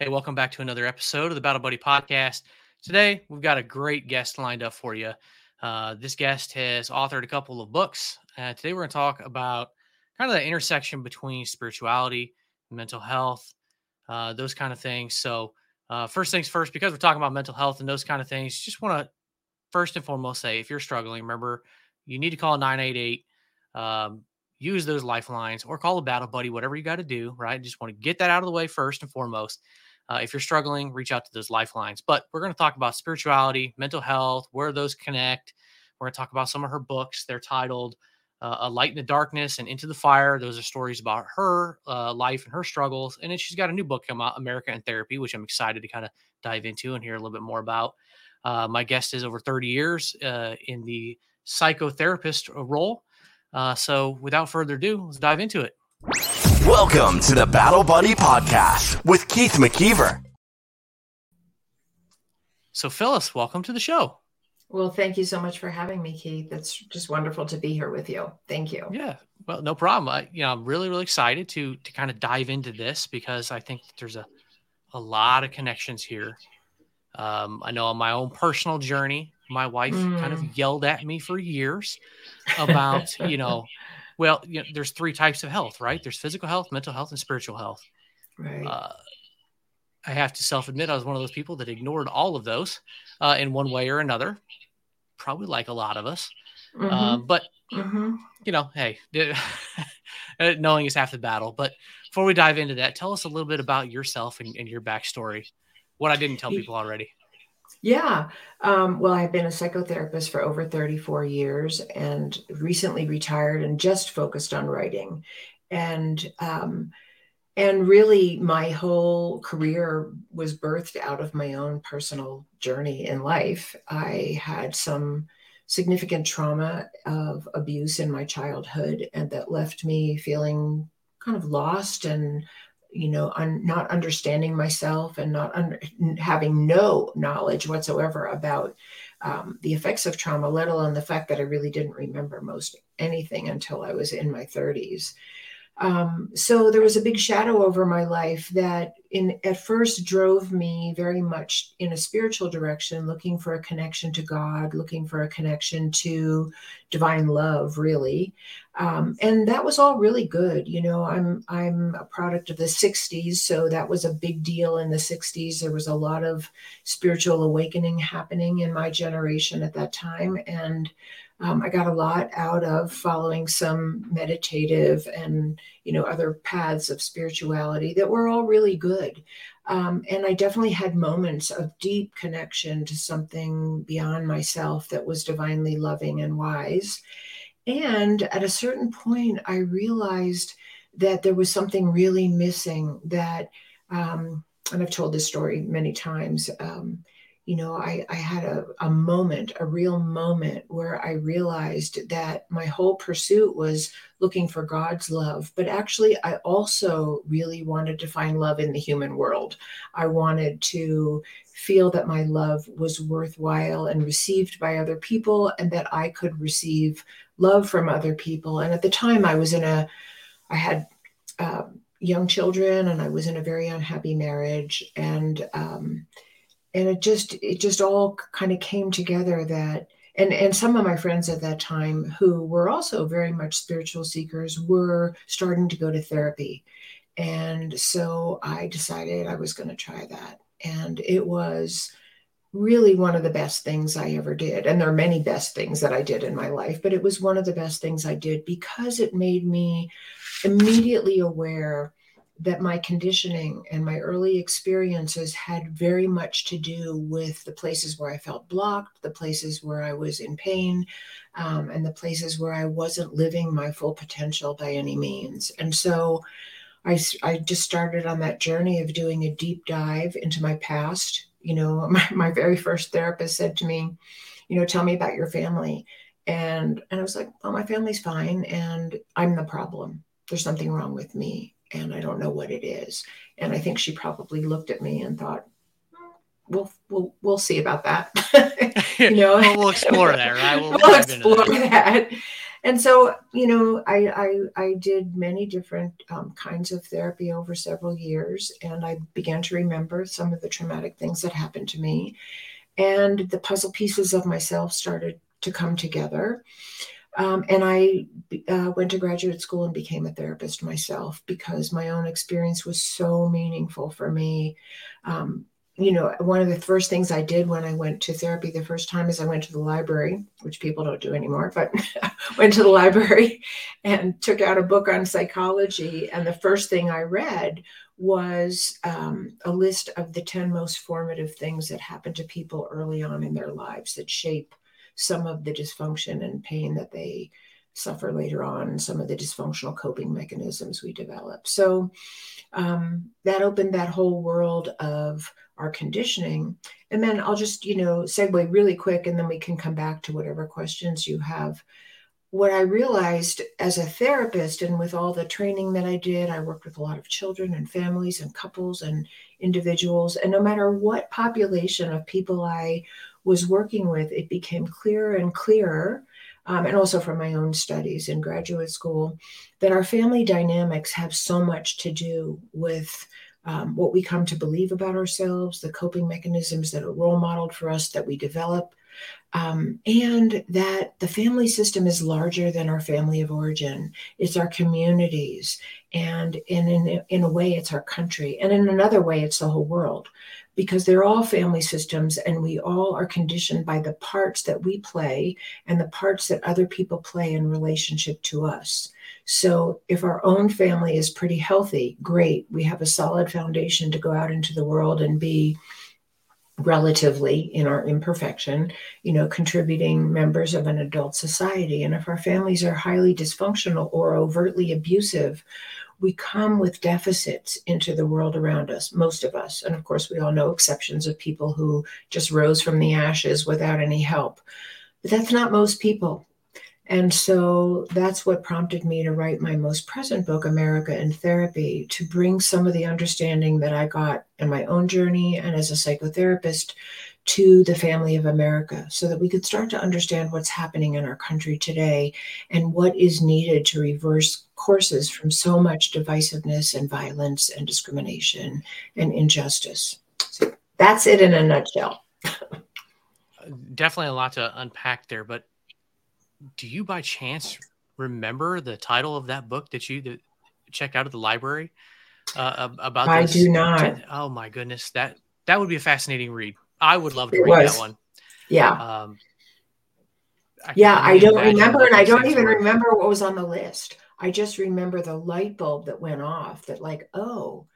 Hey, welcome back to another episode of the Battle Buddy Podcast. Today, we've got a great guest lined up for you. Uh, this guest has authored a couple of books. Uh, today, we're going to talk about kind of the intersection between spirituality, mental health, uh, those kind of things. So, uh, first things first, because we're talking about mental health and those kind of things, just want to first and foremost say if you're struggling, remember you need to call 988. Um, use those lifelines or call a battle buddy, whatever you got to do, right? Just want to get that out of the way first and foremost. Uh, if you're struggling, reach out to those lifelines. But we're going to talk about spirituality, mental health, where those connect. We're going to talk about some of her books. They're titled uh, A Light in the Darkness and Into the Fire. Those are stories about her uh, life and her struggles. And then she's got a new book come out, America in Therapy, which I'm excited to kind of dive into and hear a little bit more about. Uh, my guest is over 30 years uh, in the psychotherapist role. Uh, so without further ado, let's dive into it. Welcome to the Battle Buddy Podcast with Keith McKeever. So, Phyllis, welcome to the show. Well, thank you so much for having me, Keith. It's just wonderful to be here with you. Thank you. Yeah, well, no problem. I, you know, I'm really, really excited to to kind of dive into this because I think there's a a lot of connections here. Um, I know on my own personal journey, my wife mm. kind of mm. yelled at me for years about, you know, well, you know, there's three types of health, right? There's physical health, mental health, and spiritual health. Right. Uh, I have to self admit, I was one of those people that ignored all of those uh, in one way or another, probably like a lot of us. Mm-hmm. Um, but, mm-hmm. you know, hey, knowing is half the battle. But before we dive into that, tell us a little bit about yourself and, and your backstory. What I didn't tell people already. Yeah. Um, well, I've been a psychotherapist for over 34 years and recently retired and just focused on writing. And um, and really my whole career was birthed out of my own personal journey in life. I had some significant trauma of abuse in my childhood and that left me feeling kind of lost and you know, I'm not understanding myself and not under, having no knowledge whatsoever about um, the effects of trauma, let alone the fact that I really didn't remember most anything until I was in my 30s. Um, so there was a big shadow over my life that in at first drove me very much in a spiritual direction, looking for a connection to God, looking for a connection to divine love, really. Um, and that was all really good. You know, I'm I'm a product of the 60s, so that was a big deal in the 60s. There was a lot of spiritual awakening happening in my generation at that time. And um, I got a lot out of following some meditative and you know other paths of spirituality that were all really good. Um, and I definitely had moments of deep connection to something beyond myself that was divinely loving and wise. And at a certain point, I realized that there was something really missing that, um, and I've told this story many times. Um, you know, I, I had a, a moment, a real moment where I realized that my whole pursuit was looking for God's love. But actually, I also really wanted to find love in the human world. I wanted to feel that my love was worthwhile and received by other people, and that I could receive love from other people. And at the time, I was in a, I had, um, young children and I was in a very unhappy marriage. And, um, and it just it just all kind of came together that and and some of my friends at that time who were also very much spiritual seekers were starting to go to therapy. And so i decided i was going to try that. And it was really one of the best things i ever did. And there are many best things that i did in my life but it was one of the best things i did because it made me immediately aware that my conditioning and my early experiences had very much to do with the places where I felt blocked, the places where I was in pain, um, and the places where I wasn't living my full potential by any means. And so I, I just started on that journey of doing a deep dive into my past. You know, my, my very first therapist said to me, you know, tell me about your family. And, and I was like, well, my family's fine. And I'm the problem. There's something wrong with me and I don't know what it is. And I think she probably looked at me and thought, we'll we'll we'll see about that. you know, well, we'll explore that, right? We'll, we'll explore that. and so you know I, I i did many different um, kinds of therapy over several years and i began to remember some of the traumatic things that happened to me and the puzzle pieces of myself started to come together um, and I uh, went to graduate school and became a therapist myself because my own experience was so meaningful for me. Um, you know, one of the first things I did when I went to therapy the first time is I went to the library, which people don't do anymore, but went to the library and took out a book on psychology. And the first thing I read was um, a list of the 10 most formative things that happen to people early on in their lives that shape some of the dysfunction and pain that they suffer later on, some of the dysfunctional coping mechanisms we develop. So um, that opened that whole world of our conditioning. And then I'll just, you know, segue really quick and then we can come back to whatever questions you have. What I realized as a therapist and with all the training that I did, I worked with a lot of children and families and couples and individuals. And no matter what population of people I was working with, it became clearer and clearer, um, and also from my own studies in graduate school, that our family dynamics have so much to do with um, what we come to believe about ourselves, the coping mechanisms that are role modeled for us that we develop, um, and that the family system is larger than our family of origin. It's our communities, and in, in, in a way, it's our country, and in another way, it's the whole world because they're all family systems and we all are conditioned by the parts that we play and the parts that other people play in relationship to us. So if our own family is pretty healthy, great. We have a solid foundation to go out into the world and be relatively in our imperfection, you know, contributing members of an adult society. And if our families are highly dysfunctional or overtly abusive, we come with deficits into the world around us, most of us. And of course, we all know exceptions of people who just rose from the ashes without any help. But that's not most people. And so that's what prompted me to write my most present book, America in Therapy, to bring some of the understanding that I got in my own journey and as a psychotherapist to the family of America so that we could start to understand what's happening in our country today and what is needed to reverse courses from so much divisiveness and violence and discrimination and injustice. So that's it in a nutshell. Definitely a lot to unpack there, but do you by chance remember the title of that book that you that checked out at the library uh, about? I do not. Oh my goodness, that that would be a fascinating read. I would love to it read was. that one. Yeah. Um, I yeah, I don't remember, and I don't even were. remember what was on the list. I just remember the light bulb that went off. That like, oh,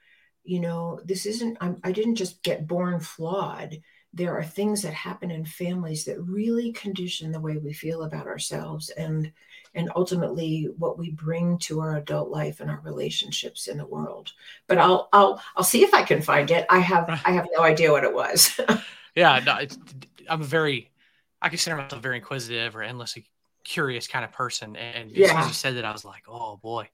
you know, this isn't. I'm, I didn't just get born flawed. There are things that happen in families that really condition the way we feel about ourselves, and and ultimately what we bring to our adult life and our relationships in the world. But I'll I'll I'll see if I can find it. I have I have no idea what it was. yeah, no, I'm a very I consider myself a very inquisitive or endlessly curious kind of person. And yeah. as soon as you said that, I was like, oh boy,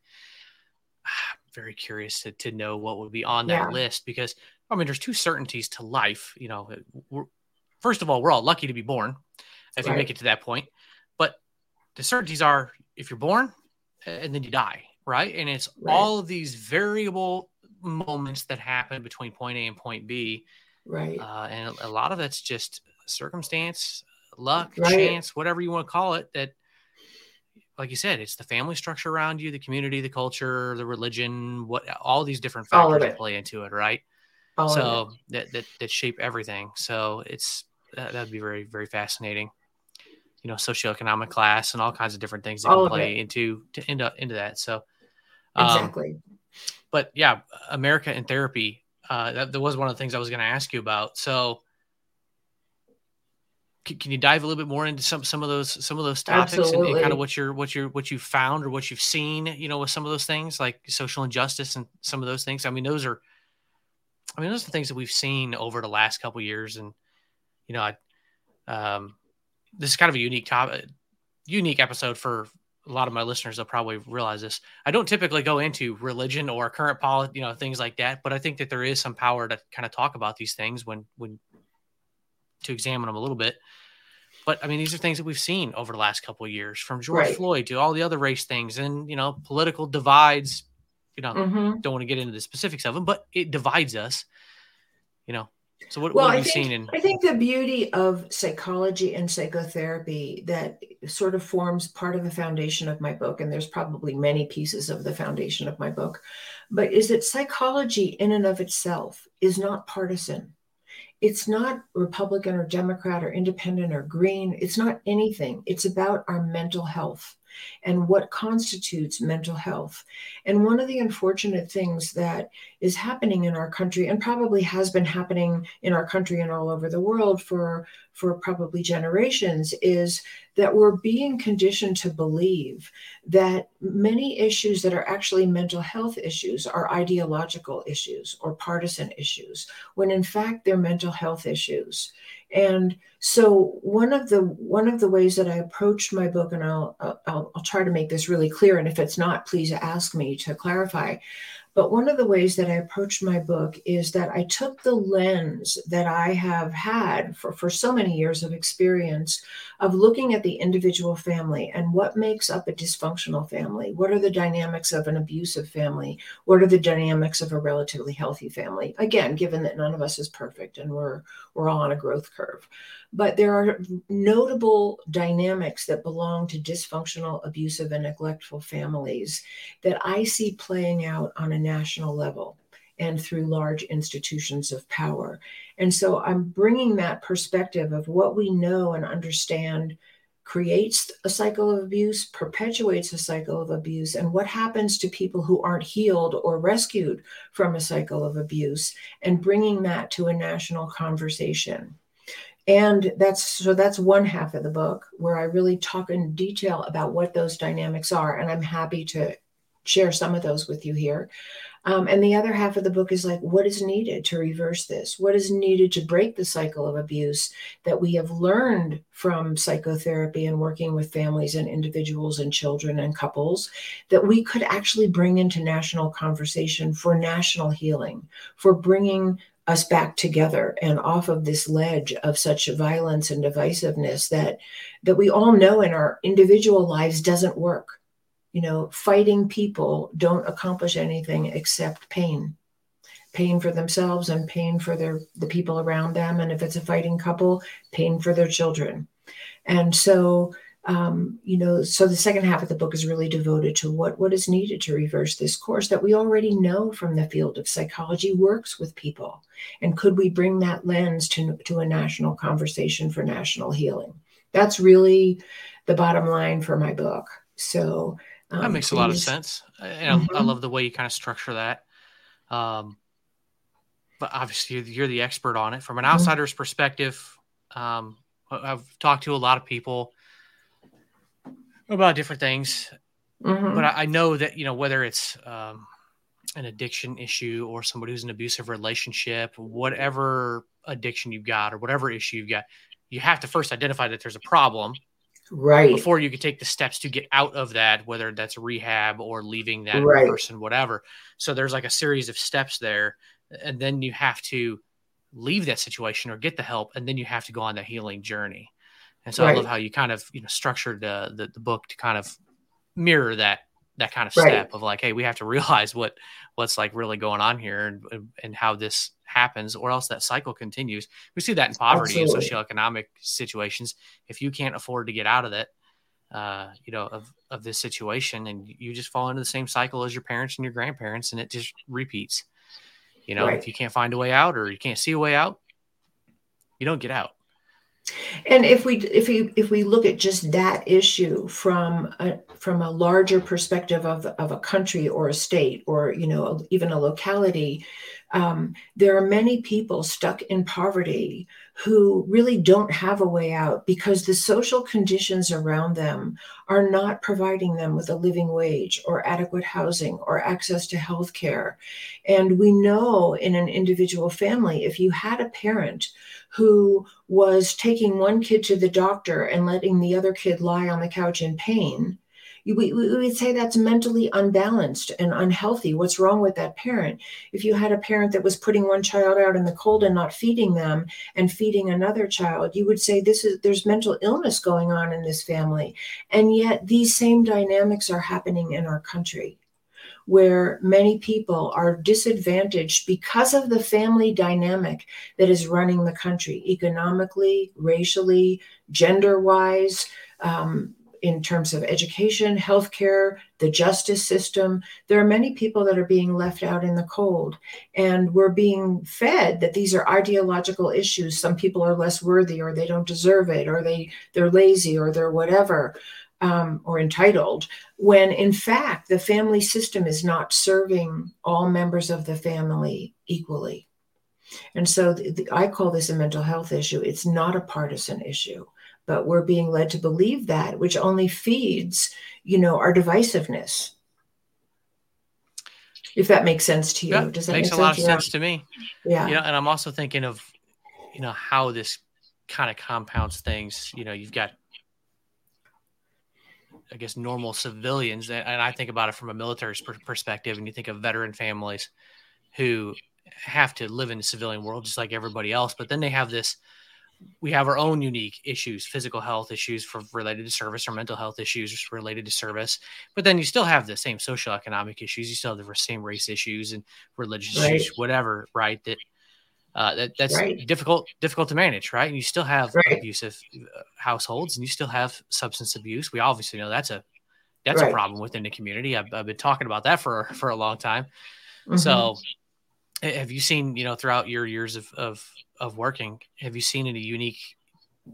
I'm very curious to, to know what would be on that yeah. list because I mean, there's two certainties to life. You know, first of all, we're all lucky to be born if right. you make it to that point. But the certainties are if you're born and then you die, right? And it's right. all of these variable moments that happen between point A and point B. Right. Uh, and a lot of that's just circumstance, luck, right. chance, whatever you want to call it. That, like you said, it's the family structure around you, the community, the culture, the religion, what all these different factors that play into it, right? All so that, that that shape everything. So it's that, that'd be very very fascinating you know socioeconomic class and all kinds of different things that all can play into to into into that. So um, exactly. But yeah, America in therapy. Uh, that, that was one of the things I was going to ask you about. So can, can, you dive a little bit more into some some of those some of those topics and, and, kind of what you're what you're what you found or what you've seen you know with some of those things like social injustice and some of those things? I mean those are i mean those are the things that we've seen over the last couple years. And you know i um this is kind of a unique topic, unique episode for a lot of my listeners. They'll probably realize this. I don't typically go into religion or current politics, you know, things like that. But I think that there is some power to kind of talk about these things when when to examine them a little bit. but I mean, these are things that we've seen over the last couple of years, from George Right. Floyd to all the other race things, and you know, political divides. You know, Mhm. don't want to get into the specifics of them, but it divides us. You know, so what, Well, what I have you think, seen in? I think the beauty of psychology and psychotherapy that sort of forms part of the foundation of my book, and there's probably many pieces of the foundation of my book, but is that psychology in and of itself is not partisan. It's not Republican or Democrat or independent or green. It's not anything. It's about our mental health and what constitutes mental health. And one of the unfortunate things that is happening in our country and probably has been happening in our country and all over the world for for probably generations is that we're being conditioned to believe that many issues that are actually mental health issues are ideological issues or partisan issues when in fact they're mental health issues and so one of the one of the ways that i approached my book and i'll i'll, I'll try to make this really clear and if it's not please ask me to clarify. But one of the ways that I approached my book is that I took the lens that I have had for, for so many years of experience of looking at the individual family and what makes up a dysfunctional family. What are the dynamics of an abusive family? What are the dynamics of a relatively healthy family? Again, given that none of us is perfect and we're we're all on a growth curve. But there are notable dynamics that belong to dysfunctional, abusive, and neglectful families that I see playing out on a national level and through large institutions of power. And so I'm bringing that perspective of what we know and understand creates a cycle of abuse, perpetuates a cycle of abuse, and what happens to people who aren't healed or rescued from a cycle of abuse, and bringing that to a national conversation. And that's so that's one half of the book where i really talk in detail about what those dynamics are and i'm happy to share some of those with you here um, and the other half of the book is like what is needed to reverse this? What is needed to break the cycle of abuse that we have learned from psychotherapy and working with families and individuals and children and couples that we could actually bring into national conversation for national healing for bringing us back together and off of this ledge of such violence and divisiveness that that we all know in our individual lives doesn't work you know fighting people don't accomplish anything except pain pain for themselves and pain for their the people around them and if it's a fighting couple pain for their children and so um, you know, so the second half of the book is really devoted to what what is needed to reverse this course that we already know from the field of psychology works with people, and could we bring that lens to to a national conversation for national healing? That's really the bottom line for my book. So um, That makes a lot of sense. And I, I Mhm. love the way you kind of structure that. Um, but obviously, you're, you're the expert on it. From an Mhm. outsider's perspective, um, I've talked to a lot of people about different things, Mhm. but I, I know that you know whether it's um, an addiction issue or somebody who's in an abusive relationship, whatever addiction you've got or whatever issue you've got, you have to first identify that there's a problem right, before you can take the steps to get out of that, whether that's rehab or leaving that Right. person, whatever. So there's like a series of steps there, and then you have to leave that situation or get the help, and then you have to go on that healing journey. And so I love how you kind of you know structured uh, the the book to kind of mirror that that kind of Right. step of like, hey, we have to realize what what's like really going on here and and how this happens, or else that cycle continues. We see that in poverty Absolutely. and socioeconomic situations. If you can't afford to get out of it, uh, you know, of of this situation, and you just fall into the same cycle as your parents and your grandparents, and it just repeats. You know, Right. if you can't find a way out or you can't see a way out, you don't get out. And if we if we if we look at just that issue from a from a larger perspective of of a country or a state or you know even a locality, um, there are many people stuck in poverty who really don't have a way out because the social conditions around them are not providing them with a living wage or adequate housing or access to health care. And we know in an individual family, if you had a parent who was taking one kid to the doctor and letting the other kid lie on the couch in pain, we, we would say that's mentally unbalanced and unhealthy. What's wrong with that parent? If you had a parent that was putting one child out in the cold and not feeding them and feeding another child, you would say this is there's mental illness going on in this family. And yet these same dynamics are happening in our country where many people are disadvantaged because of the family dynamic that is running the country economically, racially, gender wise. Um, in terms of education, healthcare, the justice system. There are many people that are being left out in the cold. And we're being fed that these are ideological issues. Some people are less worthy or they don't deserve it or they, they're lazy or they're whatever. Um, or entitled, when in fact the family system is not serving all members of the family equally. And so the, the, I call this a mental health issue. It's not a partisan issue but we're being led to believe that, which only feeds, you know, our divisiveness. If that makes sense to you, yeah, does that makes make a lot of sense to me? Yeah. You know, and I'm also thinking of, you know, how this kind of compounds things. You know, you've got, I guess, normal civilians, and I think about it from a military perspective, and you think of veteran families who have to live in the civilian world just like everybody else, but then they have this we have our own unique issues, physical health issues for related to service or mental health issues related to service. But then you still have the same social economic issues. You still have the same race issues and religious right. issues, whatever, right? That uh, that that's right. difficult difficult to manage, right? And you still have right. abusive uh, households, and you still have substance abuse. We obviously know that's a that's a problem within the community. I've, I've, been talking about that for for a long time. Mm-hmm. So, have you seen you know throughout your years of of of working, have you seen any unique uh,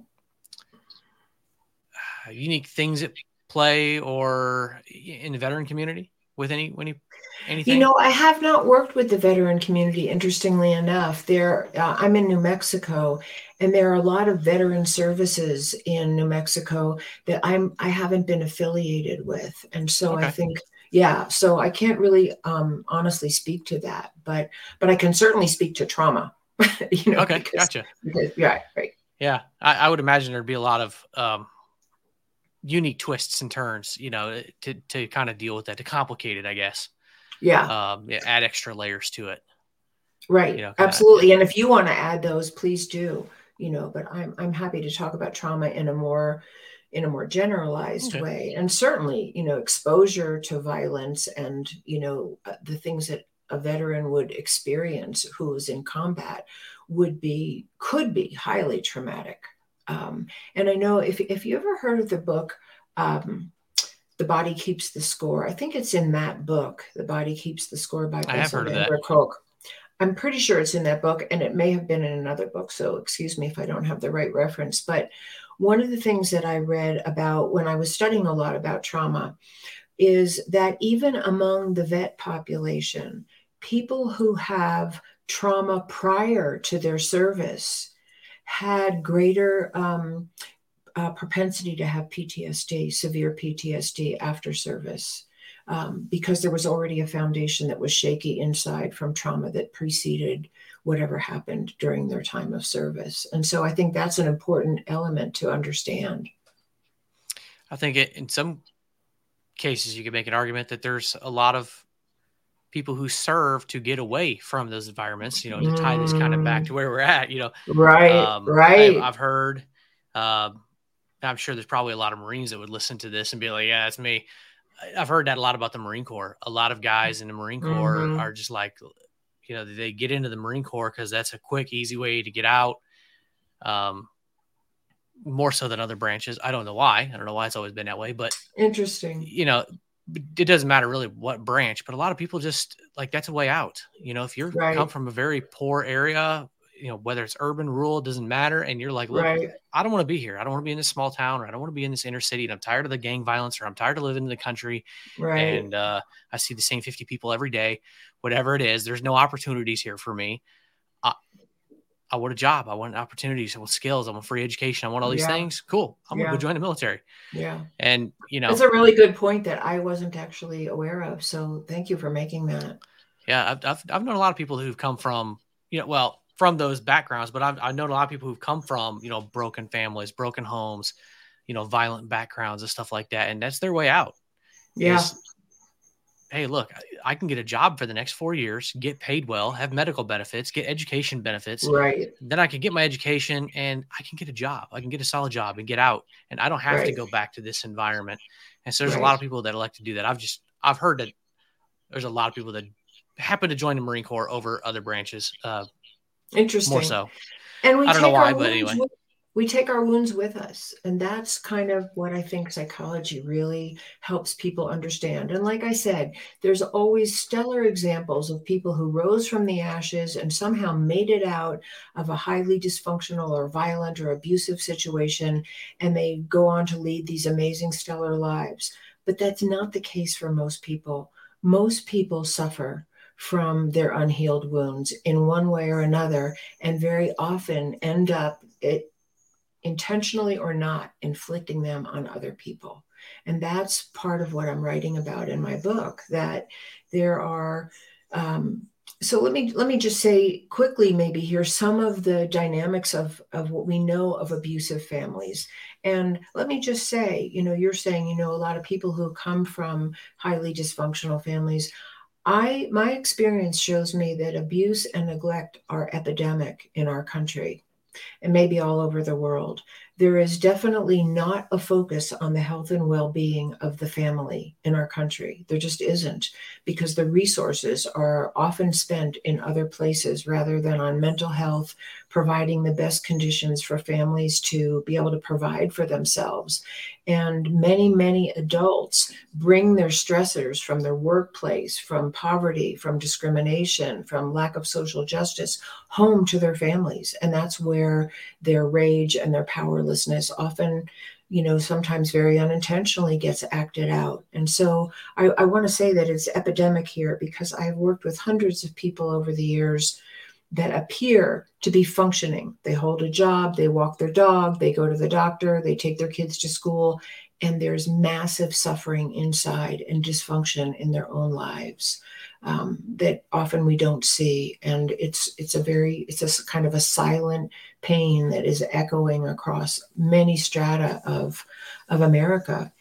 unique things at play or in the veteran community with any any anything? You know, I have not worked with the veteran community. Interestingly enough, there uh, I'm in New Mexico, and there are a lot of veteran services in New Mexico that I'm I haven't been affiliated with, and so okay. I think yeah so i can't really um, honestly speak to that but but i can certainly speak to trauma you know, okay, because, gotcha. Because, yeah, right. Yeah, I, I, would imagine there'd be a lot of um, unique twists and turns, you know, to to kind of deal with that, to complicate it, I guess. Yeah. Um, yeah, add extra layers to it. Right. You know, Absolutely. And if you want to add those, please do. You know, but I'm I'm happy to talk about trauma in a more in a more generalized okay. way and certainly you know exposure to violence and you know uh, the things that a veteran would experience who is in combat would be could be highly traumatic um, and i know if, if you ever heard of the book um, the body keeps the score i think it's in that book the body keeps the score by I have heard of that. Kolk. I'm pretty sure it's in that book and it may have been in another book so excuse me if i don't have the right reference. But one of the things that i read about when i was studying a lot about trauma is that even among the vet population people who have trauma prior to their service had greater um, uh, propensity to have PTSD, severe PTSD after service, um, because there was already a foundation that was shaky inside from trauma that preceded whatever happened during their time of service. And so I think that's an important element to understand. I think it, in some cases, you could make an argument that there's a lot of people who serve to get away from those environments, you know, to tie this kind of back to where we're at, you know. Right, um, right. I, have heard, um, I'm sure there's probably a lot of Marines that would listen to this and be like, yeah, that's me. I've heard that a lot about the Marine Corps. A lot of guys in the Marine Corps mm-hmm. are just like, you know, they get into the Marine Corps because that's a quick, easy way to get out. Um, more so than other branches. I don't know why. I don't know why it's always been that way, but interesting. You know, it doesn't matter really what branch, but a lot of people just like that's a way out. You know, if you're right. come from a very poor area, you know, whether it's urban, rural, doesn't matter. And you're like, look, right. I don't want to be here. I don't want to be in this small town or I don't want to be in this inner city. And I'm tired of the gang violence or I'm tired of living in the country. Right. And uh, I see the same 50 people every day, whatever it is. There's no opportunities here for me. I want a job. I want opportunities. I want skills. I want free education. I want all these yeah. things. Cool. I'm yeah. gonna go join the military. Yeah. And you know, that's a really good point that I wasn't actually aware of. So thank you for making that. Yeah, I've I've, I've known a lot of people who've come from you know well from those backgrounds, but I've I've known a lot of people who've come from you know broken families, broken homes, you know, violent backgrounds and stuff like that, and that's their way out. Yeah. is, hey, look, I, I can get a job for the next four years, get paid well, have medical benefits, get education benefits. Right. Then I can get my education and I can get a job. I can get a solid job and get out, and I don't have to go back to this environment. And so there's a lot of people that elect to do that. I've just I've heard that there's a lot of people that happen to join the Marine Corps over other branches, uh, Interesting. more so. And we I don't know why, but anyway. with- we take our wounds with us. And that's kind of what I think psychology really helps people understand. And like I said, there's always stellar examples of people who rose from the ashes and somehow made it out of a highly dysfunctional or violent or abusive situation. And they go on to lead these amazing, stellar lives. But that's not the case for most people. Most people suffer from their unhealed wounds in one way or another and very often end up it intentionally or not inflicting them on other people. And that's part of what i'm writing about in my book that there are um, so let me let me just say quickly maybe here some of the dynamics of of what we know of abusive families. And let me just say you know you're saying you know a lot of people who come from highly dysfunctional families I my experience shows me that abuse and neglect are epidemic in our country and maybe all over the world. There is definitely not a focus on the health and well-being of the family in our country. There just isn't because the resources are often spent in other places rather than on mental health, providing the best conditions for families to be able to provide for themselves. And many, many adults bring their stressors from their workplace, from poverty, from discrimination, from lack of social justice home to their families. And that's where their rage and their powerlessness often, you know, sometimes very unintentionally gets acted out. And so I, I want to say that it's epidemic here because I've worked with hundreds of people over the years that appear to be functioning. They hold a job, they walk their dog, they go to the doctor, they take their kids to school, and there's massive suffering inside and dysfunction in their own lives um, that often we don't see. And it's it's a very it's a kind of a silent pain that is echoing across many strata of of America.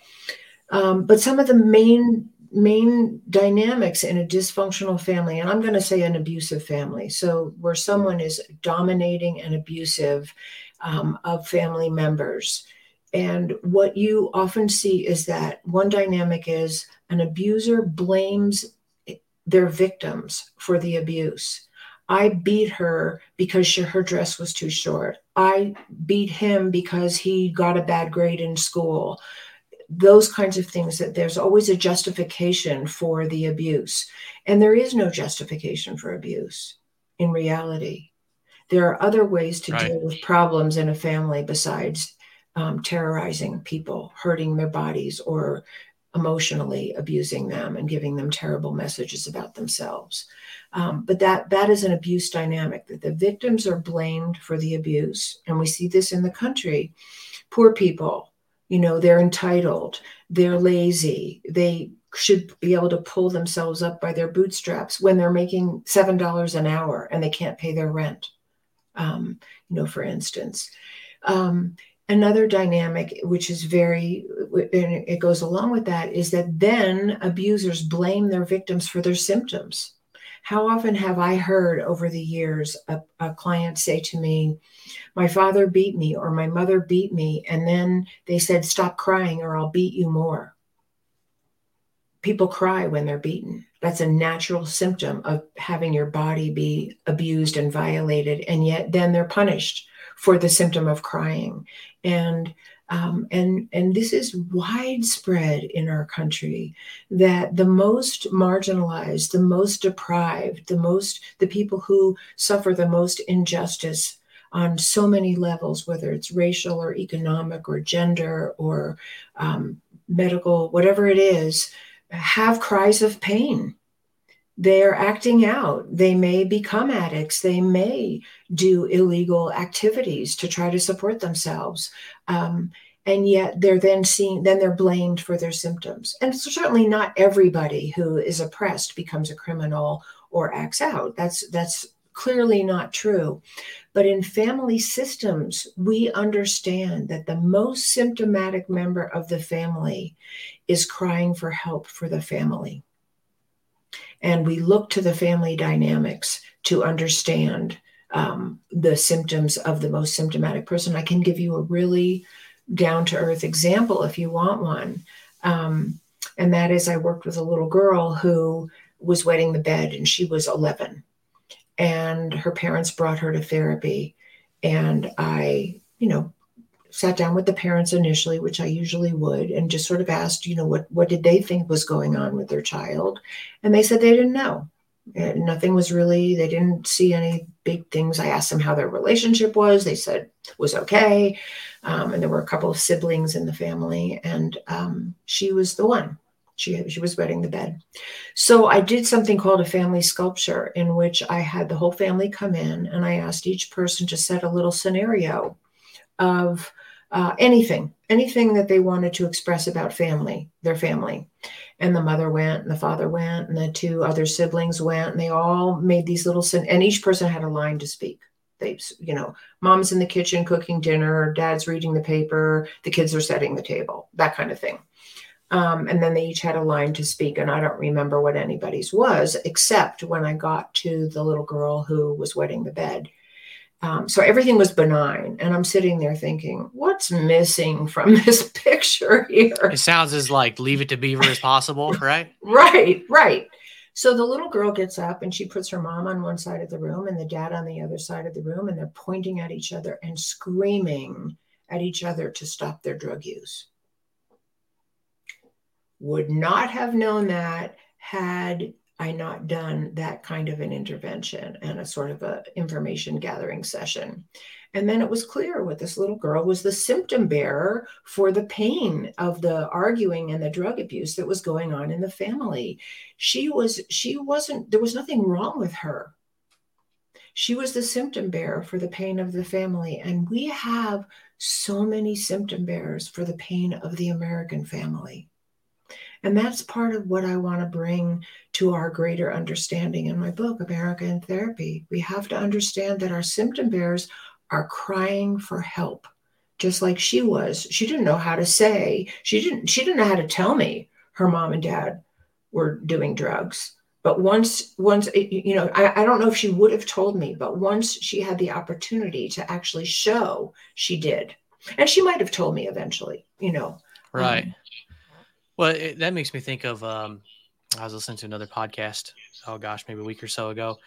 Um, but some of the main main dynamics in a dysfunctional family, and I'm going to say an abusive family, so where someone is dominating and abusive um, of family members. And what you often see is that one dynamic is an abuser blames their victims for the abuse. I beat her because she, her dress was too short. I beat him because he got a bad grade in school those kinds of things that there's always a justification for the abuse. And there is no justification for abuse in reality. There are other ways to Right. deal with problems in a family besides um, terrorizing people hurting their bodies or emotionally abusing them and giving them terrible messages about themselves. Um, but that that is an abuse dynamic that the victims are blamed for the abuse. And we see this in the country. Poor people you know they're entitled they're lazy they should be able to pull themselves up by their bootstraps when they're making seven dollars an hour and they can't pay their rent. Um, you know for instance. Um, another dynamic which is very and it goes along with that is that then abusers blame their victims for their symptoms how often have i heard over the years a, a client say to me my father beat me or my mother beat me and then they said stop crying or i'll beat you more. People cry when they're beaten. That's a natural symptom of having your body be abused and violated and yet then they're punished for the symptom of crying. And um, and and this is widespread in our country that the most marginalized the most deprived the most the people who suffer the most injustice on so many levels whether it's racial or economic or gender or um, medical whatever it is have cries of pain they're acting out. They may become addicts. They may do illegal activities to try to support themselves. Um, and yet they're then seen, then they're blamed for their symptoms. And certainly not everybody who is oppressed becomes a criminal or acts out. That's that's clearly not true. But in family systems, we understand that the most symptomatic member of the family is crying for help for the family. And we look to the family dynamics to understand um, the symptoms of the most symptomatic person. I can give you a really down to earth example if you want one. Um, and that is, I worked with a little girl who was wetting the bed and she was 11. And her parents brought her to therapy. And I, you know, sat down with the parents initially, which I usually would, and just sort of asked, you know, what what did they think was going on with their child, and they said they didn't know. And nothing was really. They didn't see any big things. I asked them how their relationship was. They said was okay, um, and there were a couple of siblings in the family, and um, she was the one. She she was wetting the bed. So I did something called a family sculpture, in which I had the whole family come in, and I asked each person to set a little scenario of uh, anything, anything that they wanted to express about family, their family. And the mother went, and the father went, and the two other siblings went, and they all made these little, and each person had a line to speak. They, you know, mom's in the kitchen cooking dinner, dad's reading the paper, the kids are setting the table, that kind of thing. Um, and then they each had a line to speak, and I don't remember what anybody's was, except when I got to the little girl who was wetting the bed um, so everything was benign. And I'm sitting there thinking, what's missing from this picture here? It sounds as like leave it to Beaver as possible, right? right, right. So the little girl gets up and she puts her mom on one side of the room and the dad on the other side of the room, and they're pointing at each other and screaming at each other to stop their drug use. Would not have known that had I not done that kind of an intervention and a sort of a information gathering session. And then it was clear what this little girl was the symptom bearer for the pain of the arguing and the drug abuse that was going on in the family. She was, she wasn't, there was nothing wrong with her. She was the symptom bearer for the pain of the family. And we have so many symptom bearers for the pain of the American family. And that's part of what I want to bring to our greater understanding in my book, America in Therapy. We have to understand that our symptom bearers are crying for help, just like she was. She didn't know how to say, she didn't, she didn't know how to tell me her mom and dad were doing drugs. But once, once, you know, I, I don't know if she would have told me, but once she had the opportunity to actually show, she did. And she might have told me eventually, you know. Right. Um, well, it, that makes me think of um, I was listening to another podcast. Oh gosh, maybe a week or so ago,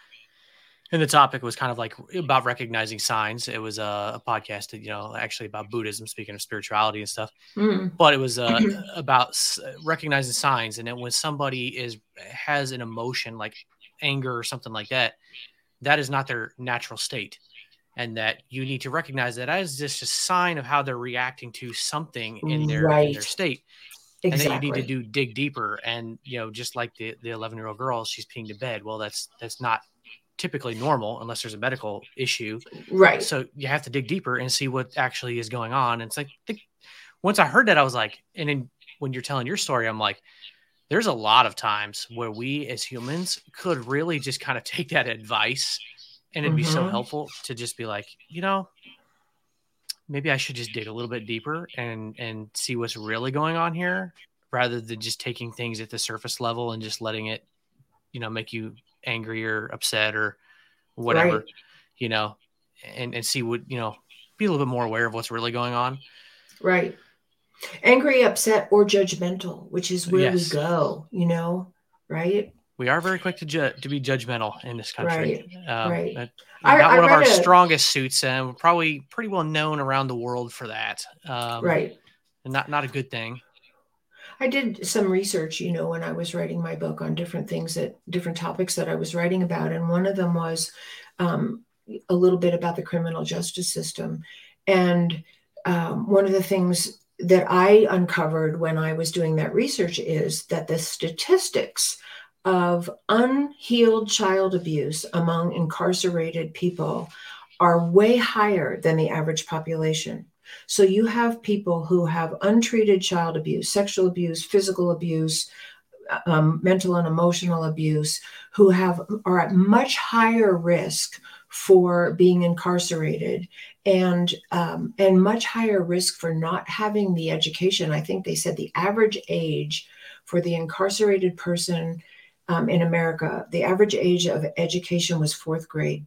and the topic was kind of like about recognizing signs. It was a, a podcast, that, you know, actually about Buddhism, speaking of spirituality and stuff. Mm. But it was uh, about recognizing signs, and then when somebody is has an emotion like anger or something like that, that is not their natural state and that you need to recognize that as just a sign of how they're reacting to something in their, right. in their state. Exactly. And then you need to do dig deeper. And you know, just like the the 11 year old girl, she's peeing to bed. Well, that's that's not typically normal unless there's a medical issue. Right. So you have to dig deeper and see what actually is going on. And it's like the, once I heard that, I was like, and then when you're telling your story, I'm like, there's a lot of times where we as humans could really just kind of take that advice and it'd mm-hmm. be so mm-hmm. helpful to just be like, you know, maybe I should just dig a little bit deeper and and see what's really going on here rather than just taking things at the surface level and just letting it you know make you angry or upset or whatever right. you know and and see what you know be a little bit more aware of what's really going on right angry upset or judgmental which is where yes. we go you know right we are very quick to ju- to be judgmental in this country. Right. Um, right. not I, one I of our a, strongest suits, and we're probably pretty well known around the world for that. Um, right. And not not a good thing. I did some research, you know, when I was writing my book on different things that different topics that I was writing about, and one of them was um, a little bit about the criminal justice system, and um, one of the things that I uncovered when I was doing that research is that the statistics of unhealed child abuse among incarcerated people are way higher than the average population. So you have people who have untreated child abuse, sexual abuse, physical abuse, um, mental and emotional abuse who have are at much higher risk for being incarcerated and um, and much higher risk for not having the education. I think they said the average age for the incarcerated person um, in America, the average age of education was fourth grade.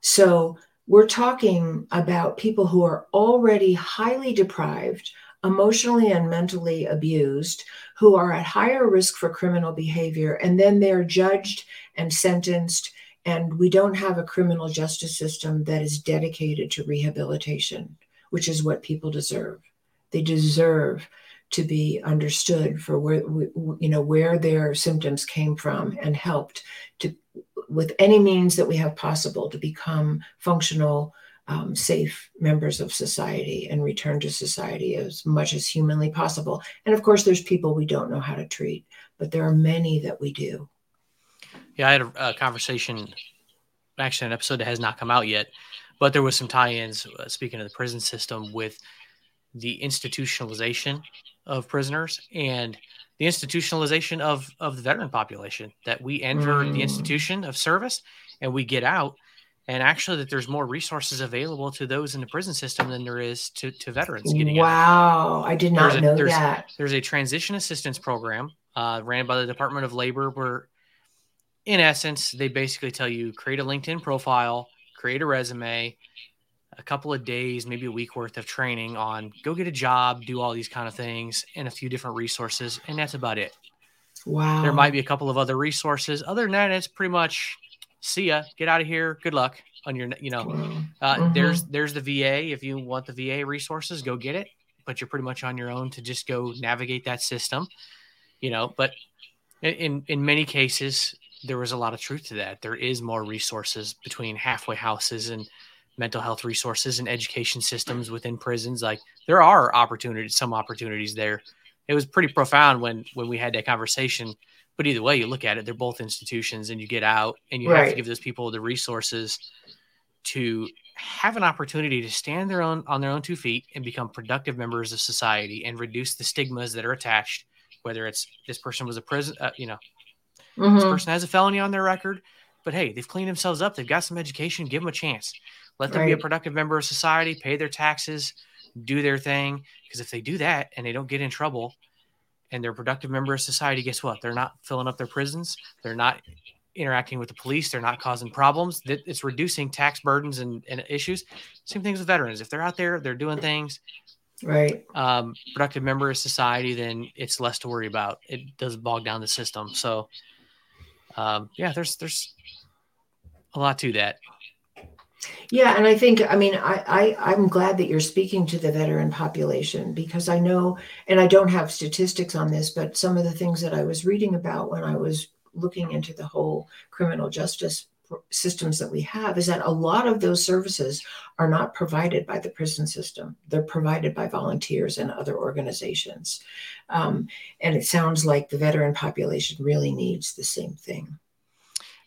So we're talking about people who are already highly deprived, emotionally and mentally abused, who are at higher risk for criminal behavior, and then they're judged and sentenced. And we don't have a criminal justice system that is dedicated to rehabilitation, which is what people deserve. They deserve to be understood for where you know where their symptoms came from and helped to with any means that we have possible to become functional um, safe members of society and return to society as much as humanly possible. And of course there's people we don't know how to treat but there are many that we do. Yeah i had a, a conversation actually an episode that has not come out yet but there was some tie-ins uh, speaking of the prison system with the institutionalization of prisoners and the institutionalization of of the veteran population that we enter mm. the institution of service and we get out and actually that there's more resources available to those in the prison system than there is to, to veterans getting wow out. i did not there's know a, there's, that there's a transition assistance program uh, ran by the department of labor where in essence they basically tell you create a linkedin profile create a resume a couple of days, maybe a week worth of training on go get a job, do all these kind of things, and a few different resources, and that's about it. Wow. There might be a couple of other resources. Other than that, it's pretty much see ya, get out of here, good luck on your, you know. Uh, mm-hmm. There's there's the VA. If you want the VA resources, go get it. But you're pretty much on your own to just go navigate that system, you know. But in in many cases, there was a lot of truth to that. There is more resources between halfway houses and mental health resources and education systems within prisons. Like there are opportunities, some opportunities there. It was pretty profound when when we had that conversation. But either way, you look at it, they're both institutions, and you get out, and you right. have to give those people the resources to have an opportunity to stand their own on their own two feet and become productive members of society and reduce the stigmas that are attached. Whether it's this person was a prison, uh, you know, mm-hmm. this person has a felony on their record, but hey, they've cleaned themselves up. They've got some education. Give them a chance. Let them right. be a productive member of society, pay their taxes, do their thing. Because if they do that and they don't get in trouble and they're a productive member of society, guess what? They're not filling up their prisons. They're not interacting with the police. They're not causing problems. It's reducing tax burdens and, and issues. Same things with veterans. If they're out there, they're doing things, right? Um, productive member of society, then it's less to worry about. It does bog down the system. So, um, yeah, there's there's a lot to that. Yeah, and I think I mean I, I I'm glad that you're speaking to the veteran population because I know, and I don't have statistics on this, but some of the things that I was reading about when I was looking into the whole criminal justice systems that we have is that a lot of those services are not provided by the prison system. They're provided by volunteers and other organizations. Um, and it sounds like the veteran population really needs the same thing.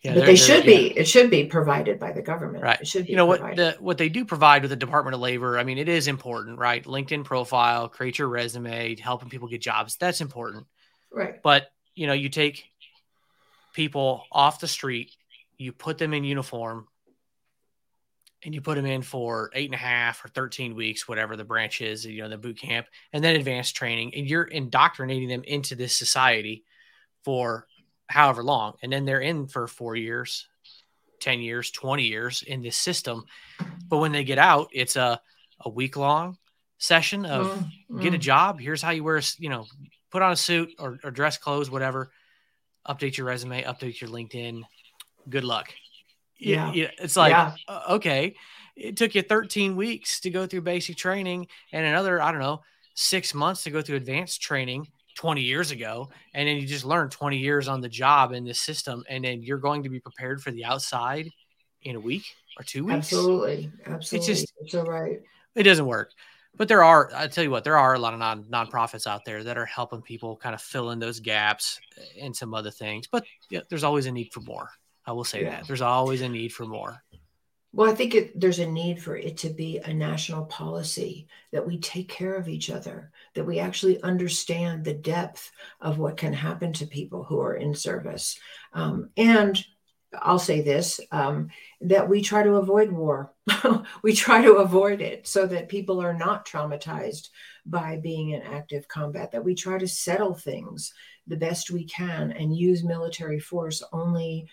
Yeah, but they should be. Yeah. It should be provided by the government. Right. It should be. You know provided. what the what they do provide with the Department of Labor. I mean, it is important, right? LinkedIn profile, create your resume, helping people get jobs. That's important. Right. But you know, you take people off the street, you put them in uniform, and you put them in for eight and a half or 13 weeks, whatever the branch is, you know, the boot camp, and then advanced training, and you're indoctrinating them into this society for however long, and then they're in for four years, 10 years, 20 years in this system. But when they get out, it's a, a week long session of mm, get a mm. job. Here's how you wear, you know, put on a suit or, or dress clothes, whatever. Update your resume, update your LinkedIn. Good luck. Yeah. yeah it's like, yeah. uh, okay, it took you 13 weeks to go through basic training and another, I don't know, six months to go through advanced training 20 years ago and then you just learn 20 years on the job in this system and then you're going to be prepared for the outside in a week or two weeks? Absolutely. Absolutely it's just it's all right. It doesn't work. But there are i tell you what there are a lot of non nonprofits out there that are helping people kind of fill in those gaps and some other things but yeah, there's always a need for more. I will say yeah. that. There's always a need for more Well, I think it, there's a need for it to be a national policy that we take care of each other, that we actually understand the depth of what can happen to people who are in service. Um, and I'll say this um, that we try to avoid war. we try to avoid it so that people are not traumatized by being in active combat, that we try to settle things the best we can and use military force only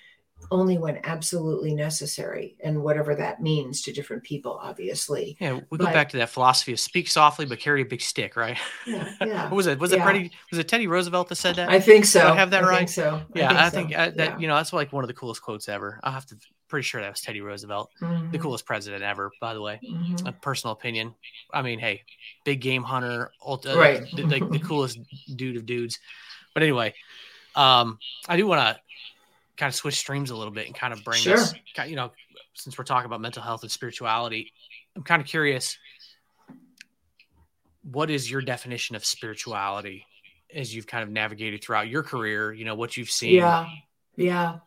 only when absolutely necessary and whatever that means to different people obviously. Yeah we but, go back to that philosophy of speak softly but carry a big stick right? Yeah, yeah what was it was it pretty was it teddy roosevelt that said that? I think so. I have that I right? so. Yeah i think, I think so. I, that yeah. you know that's like one of the coolest quotes ever. I have to pretty sure that was teddy roosevelt mm-hmm. the coolest president ever by the way. Mm-hmm. a personal opinion. I mean hey big game hunter ultra, right. the, the, the coolest dude of dudes. But anyway um i do want to kind of switch streams a little bit and kind of bring sure. us, you know, since we're talking about mental health and spirituality, I'm kind of curious. What is your definition of spirituality as you've kind of navigated throughout your career? You know, what you've seen. Yeah. Yeah.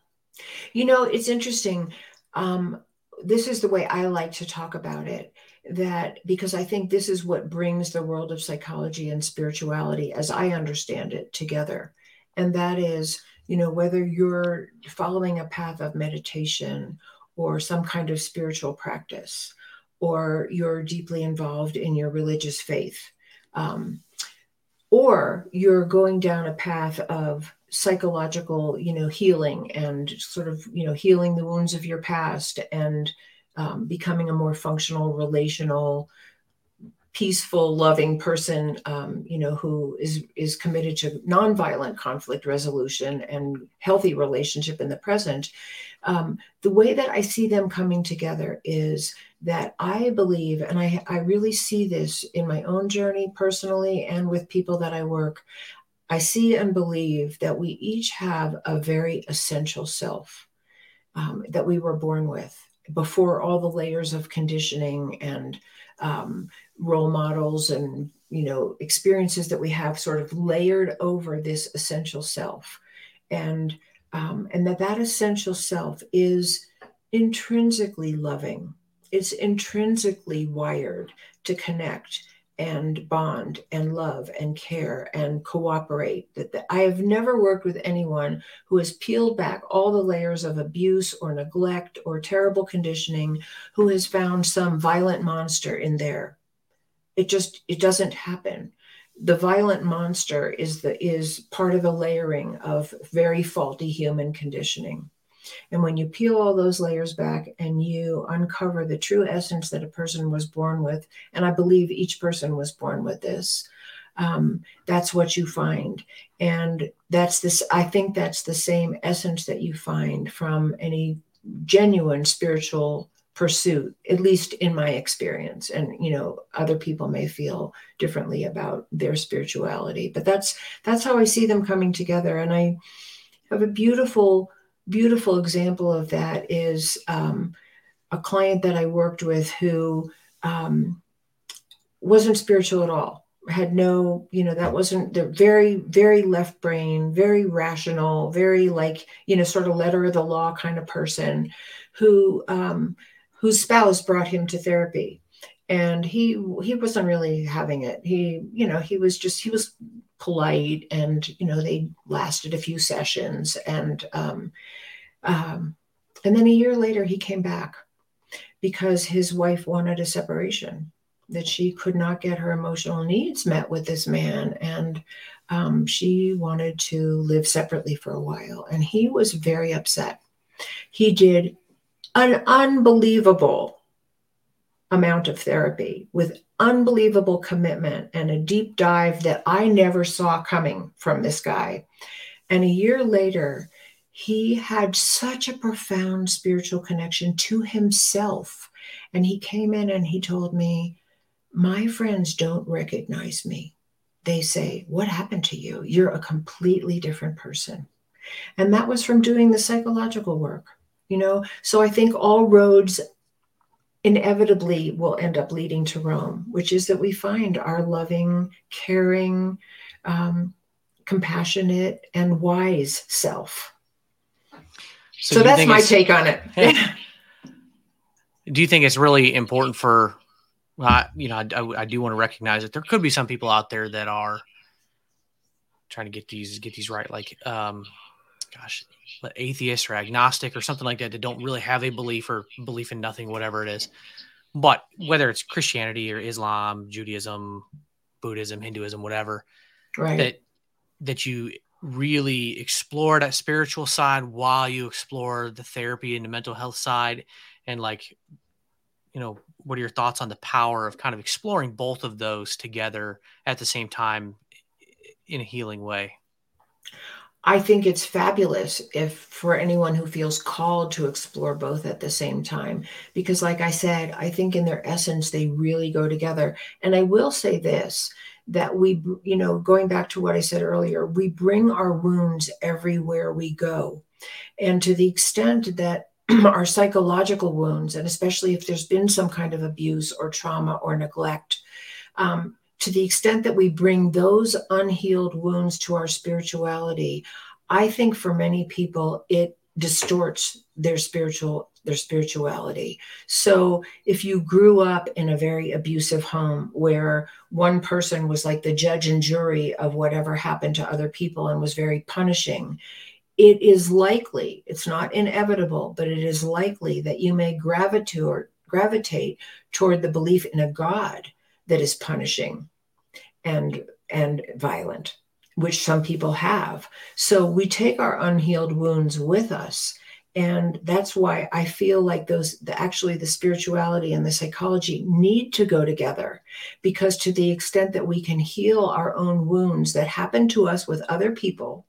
You know, it's interesting. Um, this is the way I like to talk about it that because I think this is what brings the world of psychology and spirituality, as I understand it, together. And that is you know, whether you're following a path of meditation or some kind of spiritual practice, or you're deeply involved in your religious faith, um, or you're going down a path of psychological, you know, healing and sort of, you know, healing the wounds of your past and um, becoming a more functional, relational, peaceful, loving person, um, you know, who is is committed to nonviolent conflict resolution and healthy relationship in the present. Um, the way that I see them coming together is that I believe, and I, I really see this in my own journey personally and with people that I work. I see and believe that we each have a very essential self um, that we were born with before all the layers of conditioning and um, role models and you know experiences that we have sort of layered over this essential self. And um, and that that essential self is intrinsically loving. It's intrinsically wired to connect and bond and love and care and cooperate. That the, i have never worked with anyone who has peeled back all the layers of abuse or neglect or terrible conditioning who has found some violent monster in there it just it doesn't happen the violent monster is the is part of the layering of very faulty human conditioning and when you peel all those layers back and you uncover the true essence that a person was born with, and I believe each person was born with this, um, that's what you find. And that's this, I think that's the same essence that you find from any genuine spiritual pursuit at least in my experience and you know other people may feel differently about their spirituality but that's that's how i see them coming together and i have a beautiful beautiful example of that is um, a client that I worked with who um, wasn't spiritual at all. Had no, you know, that wasn't the very, very left brain, very rational, very like, you know, sort of letter of the law kind of person who um, whose spouse brought him to therapy. And he he wasn't really having it. He you know he was just he was polite and you know they lasted a few sessions and um, um, and then a year later he came back because his wife wanted a separation that she could not get her emotional needs met with this man and um, she wanted to live separately for a while. And he was very upset. He did an unbelievable amount of therapy with unbelievable commitment and a deep dive that I never saw coming from this guy. And a year later, he had such a profound spiritual connection to himself. And he came in and he told me, My friends don't recognize me. They say, What happened to you? You're a completely different person. And that was from doing the psychological work, you know? So I think all roads inevitably will end up leading to Rome, which is that we find our loving, caring, um, compassionate, and wise self. So, so that's my take on it. do you think it's really important for uh, you know I, I, I do want to recognize that there could be some people out there that are trying to get these get these right like um gosh atheist or agnostic or something like that that don't really have a belief or belief in nothing whatever it is. But whether it's christianity or islam judaism buddhism hinduism whatever right. that that you really explore that spiritual side while you explore the therapy and the mental health side. And like you know what are your thoughts on the power of kind of exploring both of those together at the same time in a healing way I think it's fabulous if for anyone who feels called to explore both at the same time. Because, like I said, I think in their essence, they really go together. And I will say this that we, you know, going back to what I said earlier, we bring our wounds everywhere we go. And to the extent that our psychological wounds, and especially if there's been some kind of abuse or trauma or neglect, um, to the extent that we bring those unhealed wounds to our spirituality, I think for many people it distorts their spiritual their spirituality. So if you grew up in a very abusive home where one person was like the judge and jury of whatever happened to other people and was very punishing, it is likely, it's not inevitable, but it is likely that you may gravitate gravitate toward the belief in a God that is punishing and and violent which some people have. So we take our unhealed wounds with us and that's why i feel like those the, actually the spirituality and the psychology need to go together because to the extent that we can heal our own wounds that happen to us with other people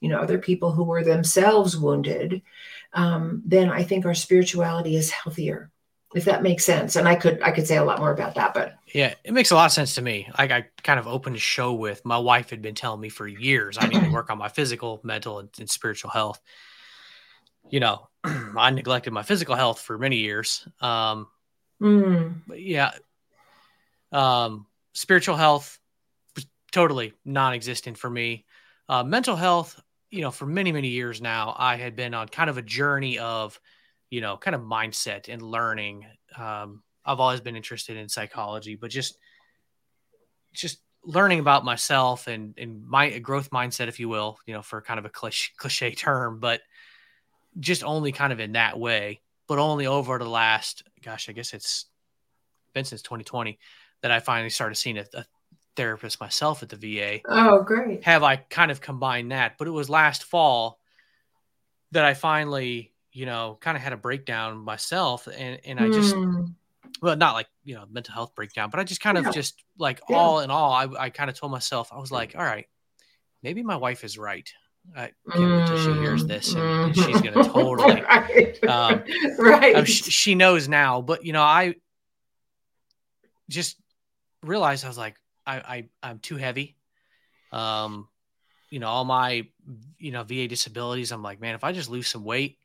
you know other people who were themselves wounded um, then i think our spirituality is healthier if that makes sense. And I could I could say a lot more about that, but yeah, it makes a lot of sense to me. Like I kind of opened a show with my wife had been telling me for years I need to work on my physical, mental, and, and spiritual health. You know, I neglected my physical health for many years. Um, mm. yeah, um, spiritual health was totally non-existent for me. Uh, mental health, you know, for many many years now, I had been on kind of a journey of you know, kind of mindset and learning. Um, I've always been interested in psychology, but just just learning about myself and and my growth mindset, if you will, you know, for kind of a cliche, cliche term, but just only kind of in that way. But only over the last, gosh, I guess it's been since 2020 that I finally started seeing a, a therapist myself at the VA. Oh, great! Have I kind of combined that? But it was last fall that I finally you know, kind of had a breakdown myself, and and I just, mm. well, not like you know, mental health breakdown, but I just kind yeah. of just like yeah. all in all, I I kind of told myself, I was like, all right, maybe my wife is right. I can't wait till she hears this, and, and she's gonna totally, right, um, right. She, she knows now, but you know, I just realized I was like, I, I I'm too heavy. Um, you know, all my you know VA disabilities. I'm like, man, if I just lose some weight,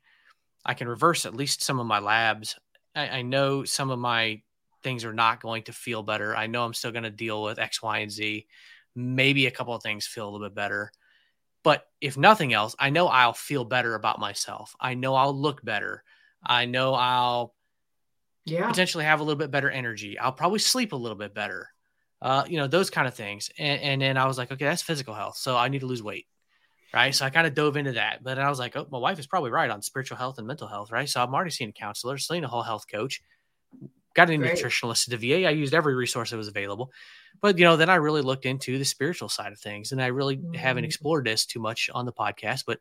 I can reverse at least some of my labs. I, I know some of my things are not going to feel better. I know I'm still going to deal with X, Y, and Z. Maybe a couple of things feel a little bit better. But if nothing else, I know I'll feel better about myself. I know I'll look better. I know I'll yeah. potentially have a little bit better energy. I'll probably sleep a little bit better. Uh, you know, those kind of things. And, and then I was like, okay, that's physical health. So I need to lose weight right? So I kind of dove into that, but I was like, oh, my wife is probably right on spiritual health and mental health, right? So I'm already seeing a counselor, seeing a whole health coach, got a Great. nutritionalist at the VA. I used every resource that was available, but you know, then I really looked into the spiritual side of things, and I really mm-hmm. haven't explored this too much on the podcast, but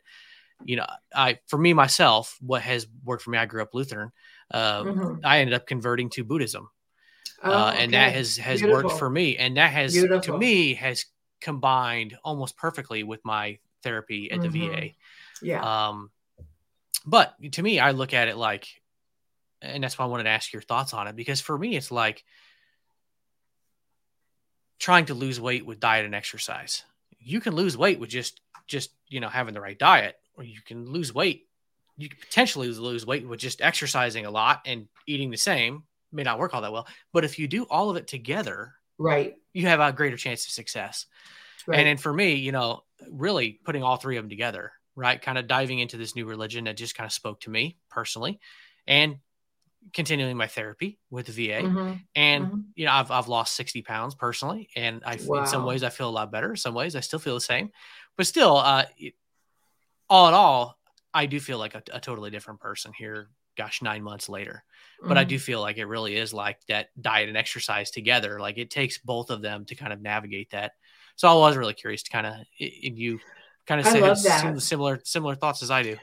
you know, I for me myself, what has worked for me, I grew up Lutheran. Uh, mm-hmm. I ended up converting to Buddhism. Oh, uh, and okay. that has has Beautiful. worked for me, and that has Beautiful. to me has combined almost perfectly with my therapy at mm-hmm. the VA. Yeah. Um, but to me, I look at it like, and that's why I wanted to ask your thoughts on it because for me, it's like trying to lose weight with diet and exercise. You can lose weight with just just you know having the right diet, or you can lose weight. You can potentially lose weight with just exercising a lot and eating the same. May not work all that well, but if you do all of it together, right, you have a greater chance of success. Right. And then for me, you know, really putting all three of them together, right? Kind of diving into this new religion that just kind of spoke to me personally and continuing my therapy with the VA, Mhm. and Mhm. you know, I've I've lost sixty pounds personally, and I in some ways I feel a lot better. In some ways I still feel the same, but still, uh, it- all in all, I do feel like a, a totally different person here. Gosh, nine months later, but I Mhm. do feel like it really is like that diet and exercise together. Like it takes both of them to kind of navigate that. So I was really curious to kind of and you kind of say love have that. sim- similar similar thoughts as I do.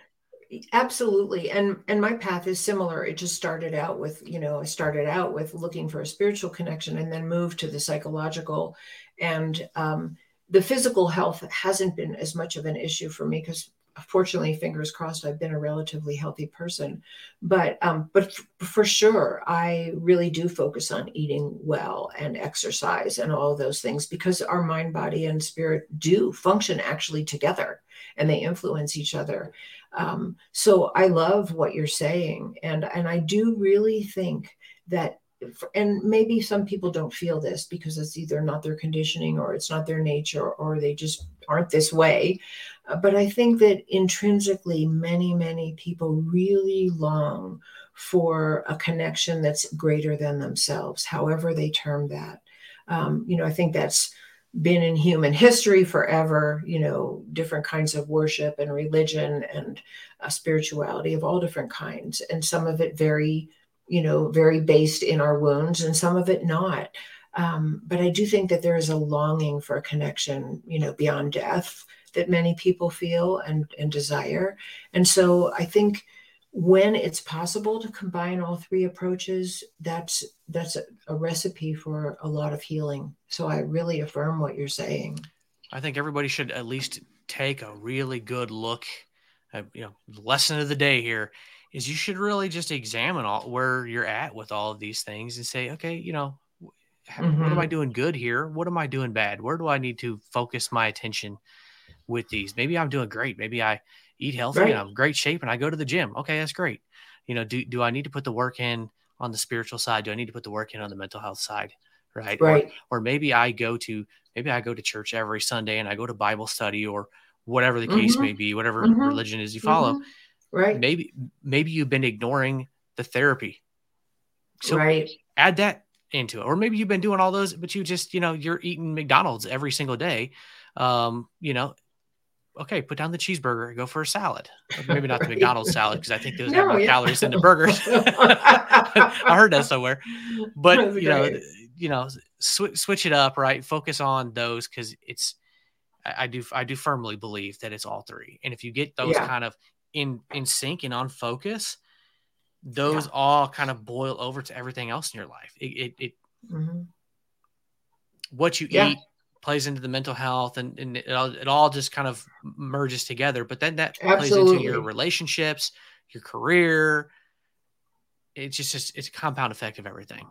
Absolutely. And and my path is similar. It just started out with, you know, I started out with looking for a spiritual connection and then moved to the psychological. And um, the physical health hasn't been as much of an issue for me because fortunately, fingers crossed, I've been a relatively healthy person. But um, but f- for sure, I really do focus on eating well and exercise and all those things because our mind, body, and spirit do function actually together and they influence each other. Um, so I love what you're saying, and and I do really think that, and maybe some people don't feel this because it's either not their conditioning or it's not their nature or they just aren't this way. Uh, but I think that intrinsically, many many people really long for a connection that's greater than themselves, however they term that. Um, you know, I think that's been in human history forever, you know, different kinds of worship and religion and uh, spirituality of all different kinds. And some of it very, you know, very based in our wounds and some of it not. Um, but I do think that there is a longing for a connection, you know, beyond death that many people feel and, and desire. And so I think when it's possible to combine all three approaches that's that's a, a, recipe for a lot of healing so i really affirm what you're saying I think everybody should at least take a really good look. At, you know, lesson of the day here is you should really just examine all where you're at with all of these things and say, okay, you know, how, what am I Mhm. doing good here? What am I doing bad? Where do I need to focus my attention with these? Maybe I'm doing great. Maybe I eat healthy Right. and I'm great shape and I go to the gym. Okay, that's great. You know, do do I need to put the work in on the spiritual side? Do I need to put the work in on the mental health side? Right. Right or maybe I go to maybe I go to church every Sunday and I go to Bible study or whatever the case Mhm. may be, whatever Mhm. religion is you follow. Mhm. right Maybe maybe you've been ignoring the therapy. So right add that into it. Or maybe you've been doing all those, but you just, you know, you're eating McDonald's every single day. Um, you know, okay, put down the cheeseburger, go for a salad. Maybe not the McDonald's salad because I think there's No, more yeah. calories in the burgers. I heard that somewhere. But That's you know, you know, sw- switch it up, right? Focus on those because it's. I I do. I do firmly believe that it's all three, and if you get those Yeah. kind of in in sync and on focus, those all kind of boil over to everything else in your life. It, it, it Mhm. what you Yeah. eat plays into the mental health, and, and it, all, it all just kind of merges together. But then that plays into your relationships, your career. It's just, just it's a compound effect of everything.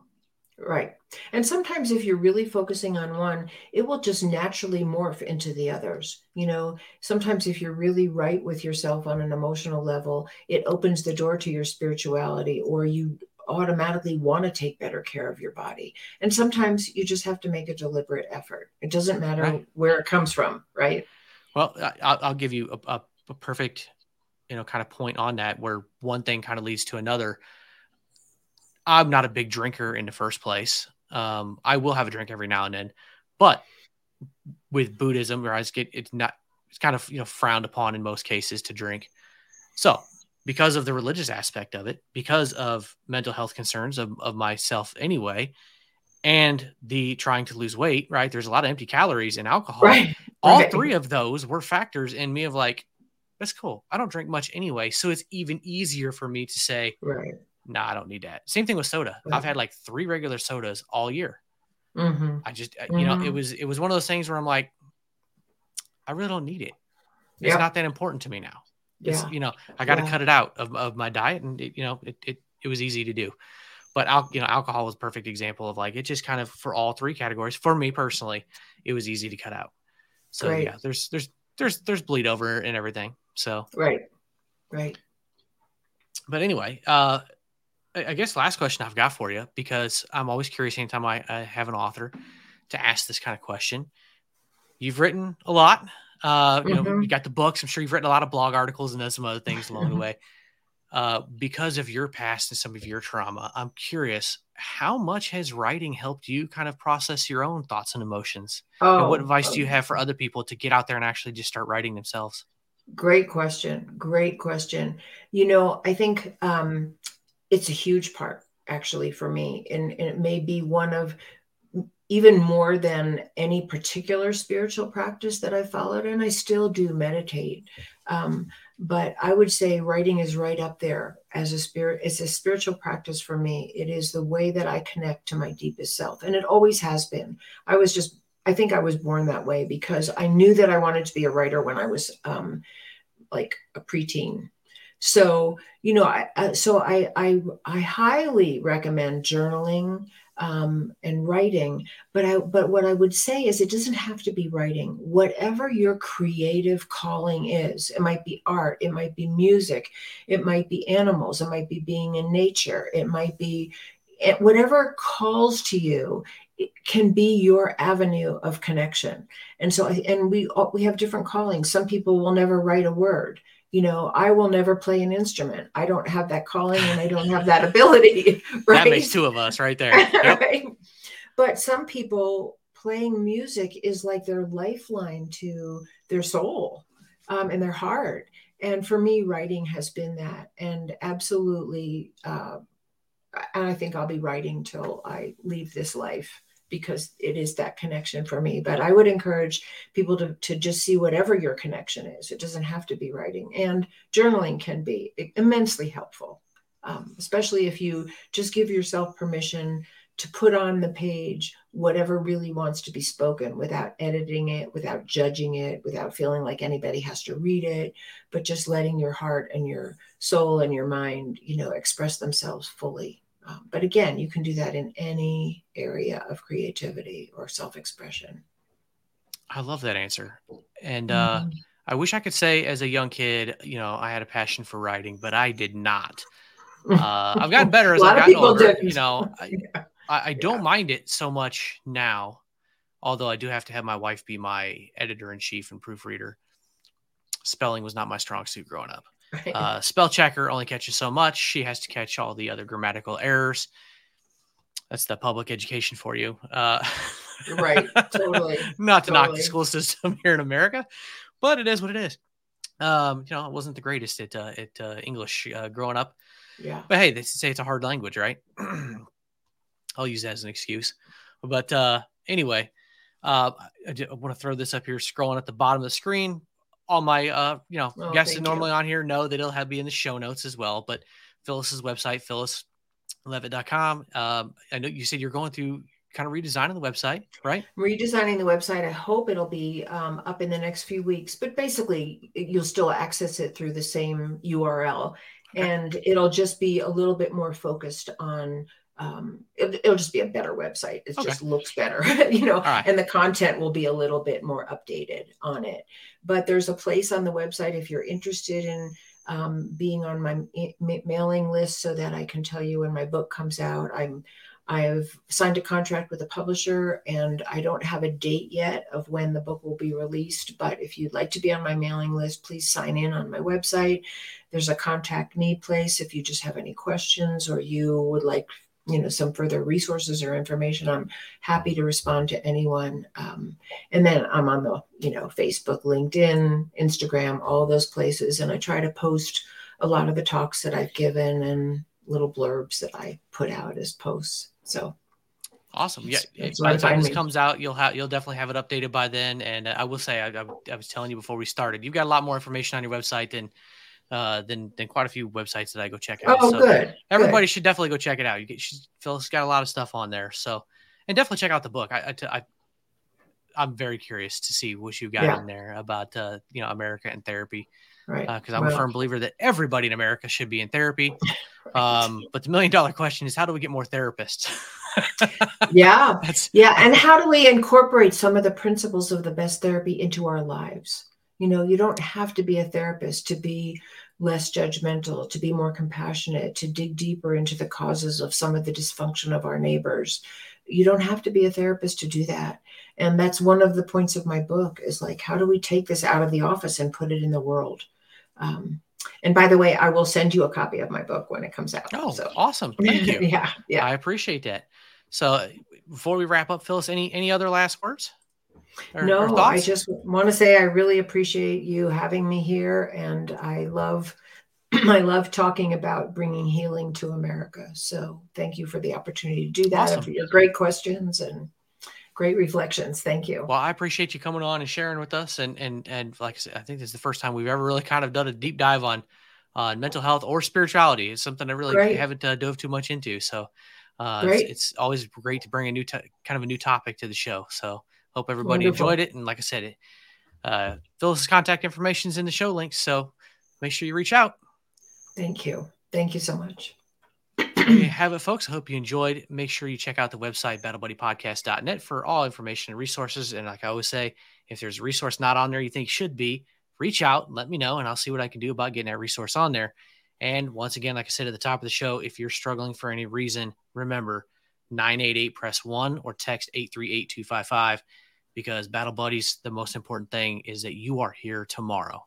Right. And sometimes if you're really focusing on one, it will just naturally morph into the others. You know, sometimes if you're really right with yourself on an emotional level, it opens the door to your spirituality or you automatically want to take better care of your body. And sometimes you just have to make a deliberate effort. It doesn't matter Right. where it comes from, right? Well, I- I'll, I'll give you a, a, a perfect, you know, kind of point on that where one thing kind of leads to another. I'm not a big drinker in the first place. Um, I will have a drink every now and then, but with Buddhism, where I just get it's not it's kind of you know frowned upon in most cases to drink. So because of the religious aspect of it, because of mental health concerns of, of myself anyway, and the trying to lose weight, right? There's a lot of empty calories in alcohol Right. all Right. three of those were factors in me of like that's cool i don't drink much anyway so it's even easier for me to say Right. nah i don't need that same thing with soda Right. i've had like three regular sodas all year hmm i just I- you know it Mhm. was it was one of those things where i'm like i really don't need it it's Yeah. not that important to me now it's Yeah. you know i got to Yeah. cut it out of, of my diet and it, you know it, it it was easy to do but al- you know alcohol was a perfect example of like it just kind of for all three categories for me personally it was easy to cut out so Great. yeah there's there's there's there's bleed over and everything so Right. Right. but anyway uh I I guess last question I've got for you because I'm always curious anytime I, I have an author to ask this kind of question. You've written a lot. Uh, you know, Mhm. you got the books. I'm sure you've written a lot of blog articles and done some other things along the way. uh, because of your past and some of your trauma, I'm curious, how much has writing helped you kind of process your own thoughts and emotions? Oh, and what advice do you oh, have for other people to get out there and actually just start writing themselves? Great question. Great question. You know, I think um, it's a huge part actually for me, and, and it may be one of even more than any particular spiritual practice that I've followed, and I still do meditate. Um, but I would say writing is right up there as a spirit. It's a spiritual practice for me. It is the way that I connect to my deepest self, and it always has been. I was just, I think I was born that way because I knew that I wanted to be a writer when I was um, like a preteen. So you know, I, so I, I I highly recommend journaling um, and writing. But I, but what I would say is, it doesn't have to be writing. Whatever your creative calling is, it might be art, it might be music, it might be animals, it might be being in nature, it might be eh, whatever calls to you. It can be your avenue of connection, and so and we we have different callings. Some people will never write a word you know, I will never play an instrument. I don't have that calling and I don't have that ability. Right? That makes two of us right there. Yep. right? But some people playing music is like their lifeline to their soul um, and their heart. And for me, writing has been that. And absolutely, uh, and I think I'll be writing till I leave this life because it is that connection for me. But I would encourage people to, to just see whatever your connection is. It doesn't have to be writing, and journaling can be immensely helpful, um, especially if you just give yourself permission to put on the page whatever really wants to be spoken without editing it, without judging it, without feeling like anybody has to read it, but just letting your heart and your soul and your mind, you know, express themselves fully. Um, but again, you can do that in any area of creativity or self expression. I love that answer. And uh, mm-hmm. I wish I could say, as a young kid, you know, I had a passion for writing, but I did not. Uh, I've gotten better as I've gotten older. Did. You know, I, I, I don't yeah. mind it so much now, although I do have to have my wife be my editor in chief and proofreader. Spelling was not my strong suit growing up. Right. Uh, spell checker only catches so much. She has to catch all the other grammatical errors. That's the public education for you. Uh, right. Totally. not to totally. knock the school system here in America, but it is what it is. Um, you know, it wasn't the greatest at uh, at uh, English uh, growing up. Yeah. But hey, they say it's a hard language, right? I'll use that as an excuse. But uh, anyway, uh, I, I want to throw this up here, scrolling at the bottom of the screen all my uh you know oh, guests normally you. on here know that it'll have be in the show notes as well but phyllis's website phyllisleavitt.com um i know you said you're going through kind of redesigning the website right redesigning the website i hope it'll be um, up in the next few weeks but basically you'll still access it through the same url okay. and it'll just be a little bit more focused on um, it, will just be a better website. It okay. just looks better, you know, right. and the content will be a little bit more updated on it. But there's a place on the website if you're interested in um, being on my ma- mailing list so that I can tell you when my book comes out. I'm I've signed a contract with a publisher and I don't have a date yet of when the book will be released. But if you'd like to be on my mailing list, please sign in on my website. There's a contact me place if you just have any questions or you would like you know some further resources or information i'm happy to respond to anyone um, and then i'm on the you know facebook linkedin instagram all those places and i try to post a lot of the talks that i've given and little blurbs that i put out as posts so. Awesome. Yeah by the time this comes out you'll have you'll definitely have it updated by then and uh, i will say I, I, I was telling you before we started you've got a lot more information on your website than uh, than than quite a few websites that I go check out. Oh, so good. Everybody good. should definitely go check it out. You get she's Phyllis got a lot of stuff on there. So and definitely check out the book. I, I, I am very curious to see what you got yeah. in there about uh, you know America in Therapy. Right. Because uh, I'm well, a firm believer that everybody in America should be in therapy. right. Um, but the million dollar question is how do we get more therapists? yeah. yeah. And how do we incorporate some of the principles of the best therapy into our lives? You know, you don't have to be a therapist to be less judgmental, to be more compassionate, to dig deeper into the causes of some of the dysfunction of our neighbors. You don't have to be a therapist to do that. And that's one of the points of my book is like, how do we take this out of the office and put it in the world? Um, and by the way, I will send you a copy of my book when it comes out. Oh, so. awesome! Thank you. yeah, yeah. I appreciate that. So, before we wrap up, Phyllis, any any other last words? Or, no, or I just want to say I really appreciate you having me here, and I love I love talking about bringing healing to America. So, thank you for the opportunity to do that. Awesome. For your great questions and great reflections. Thank you. Well, I appreciate you coming on and sharing with us. And and and like I said, I think this is the first time we've ever really kind of done a deep dive on on mental health or spirituality. It's something I really great. haven't uh, dove too much into. So uh, it's, it's, always great to bring a new kind of a new topic to the show. So hope everybody Wonderful. enjoyed it. And like I said, it uh, Phyllis's contact information is in the show links. So make sure you reach out. Thank you. Thank you so much there you have it, folks. I hope you enjoyed. Make sure you check out the website, battlebuddypodcast.net, for all information and resources. And like I always say, if there's a resource not on there you think should be, reach out, let me know, and I'll see what I can do about getting that resource on there. And once again, like I said at the top of the show, if you're struggling for any reason, remember 988 press one or text 838 255 because Battle Buddies, the most important thing is that you are here tomorrow.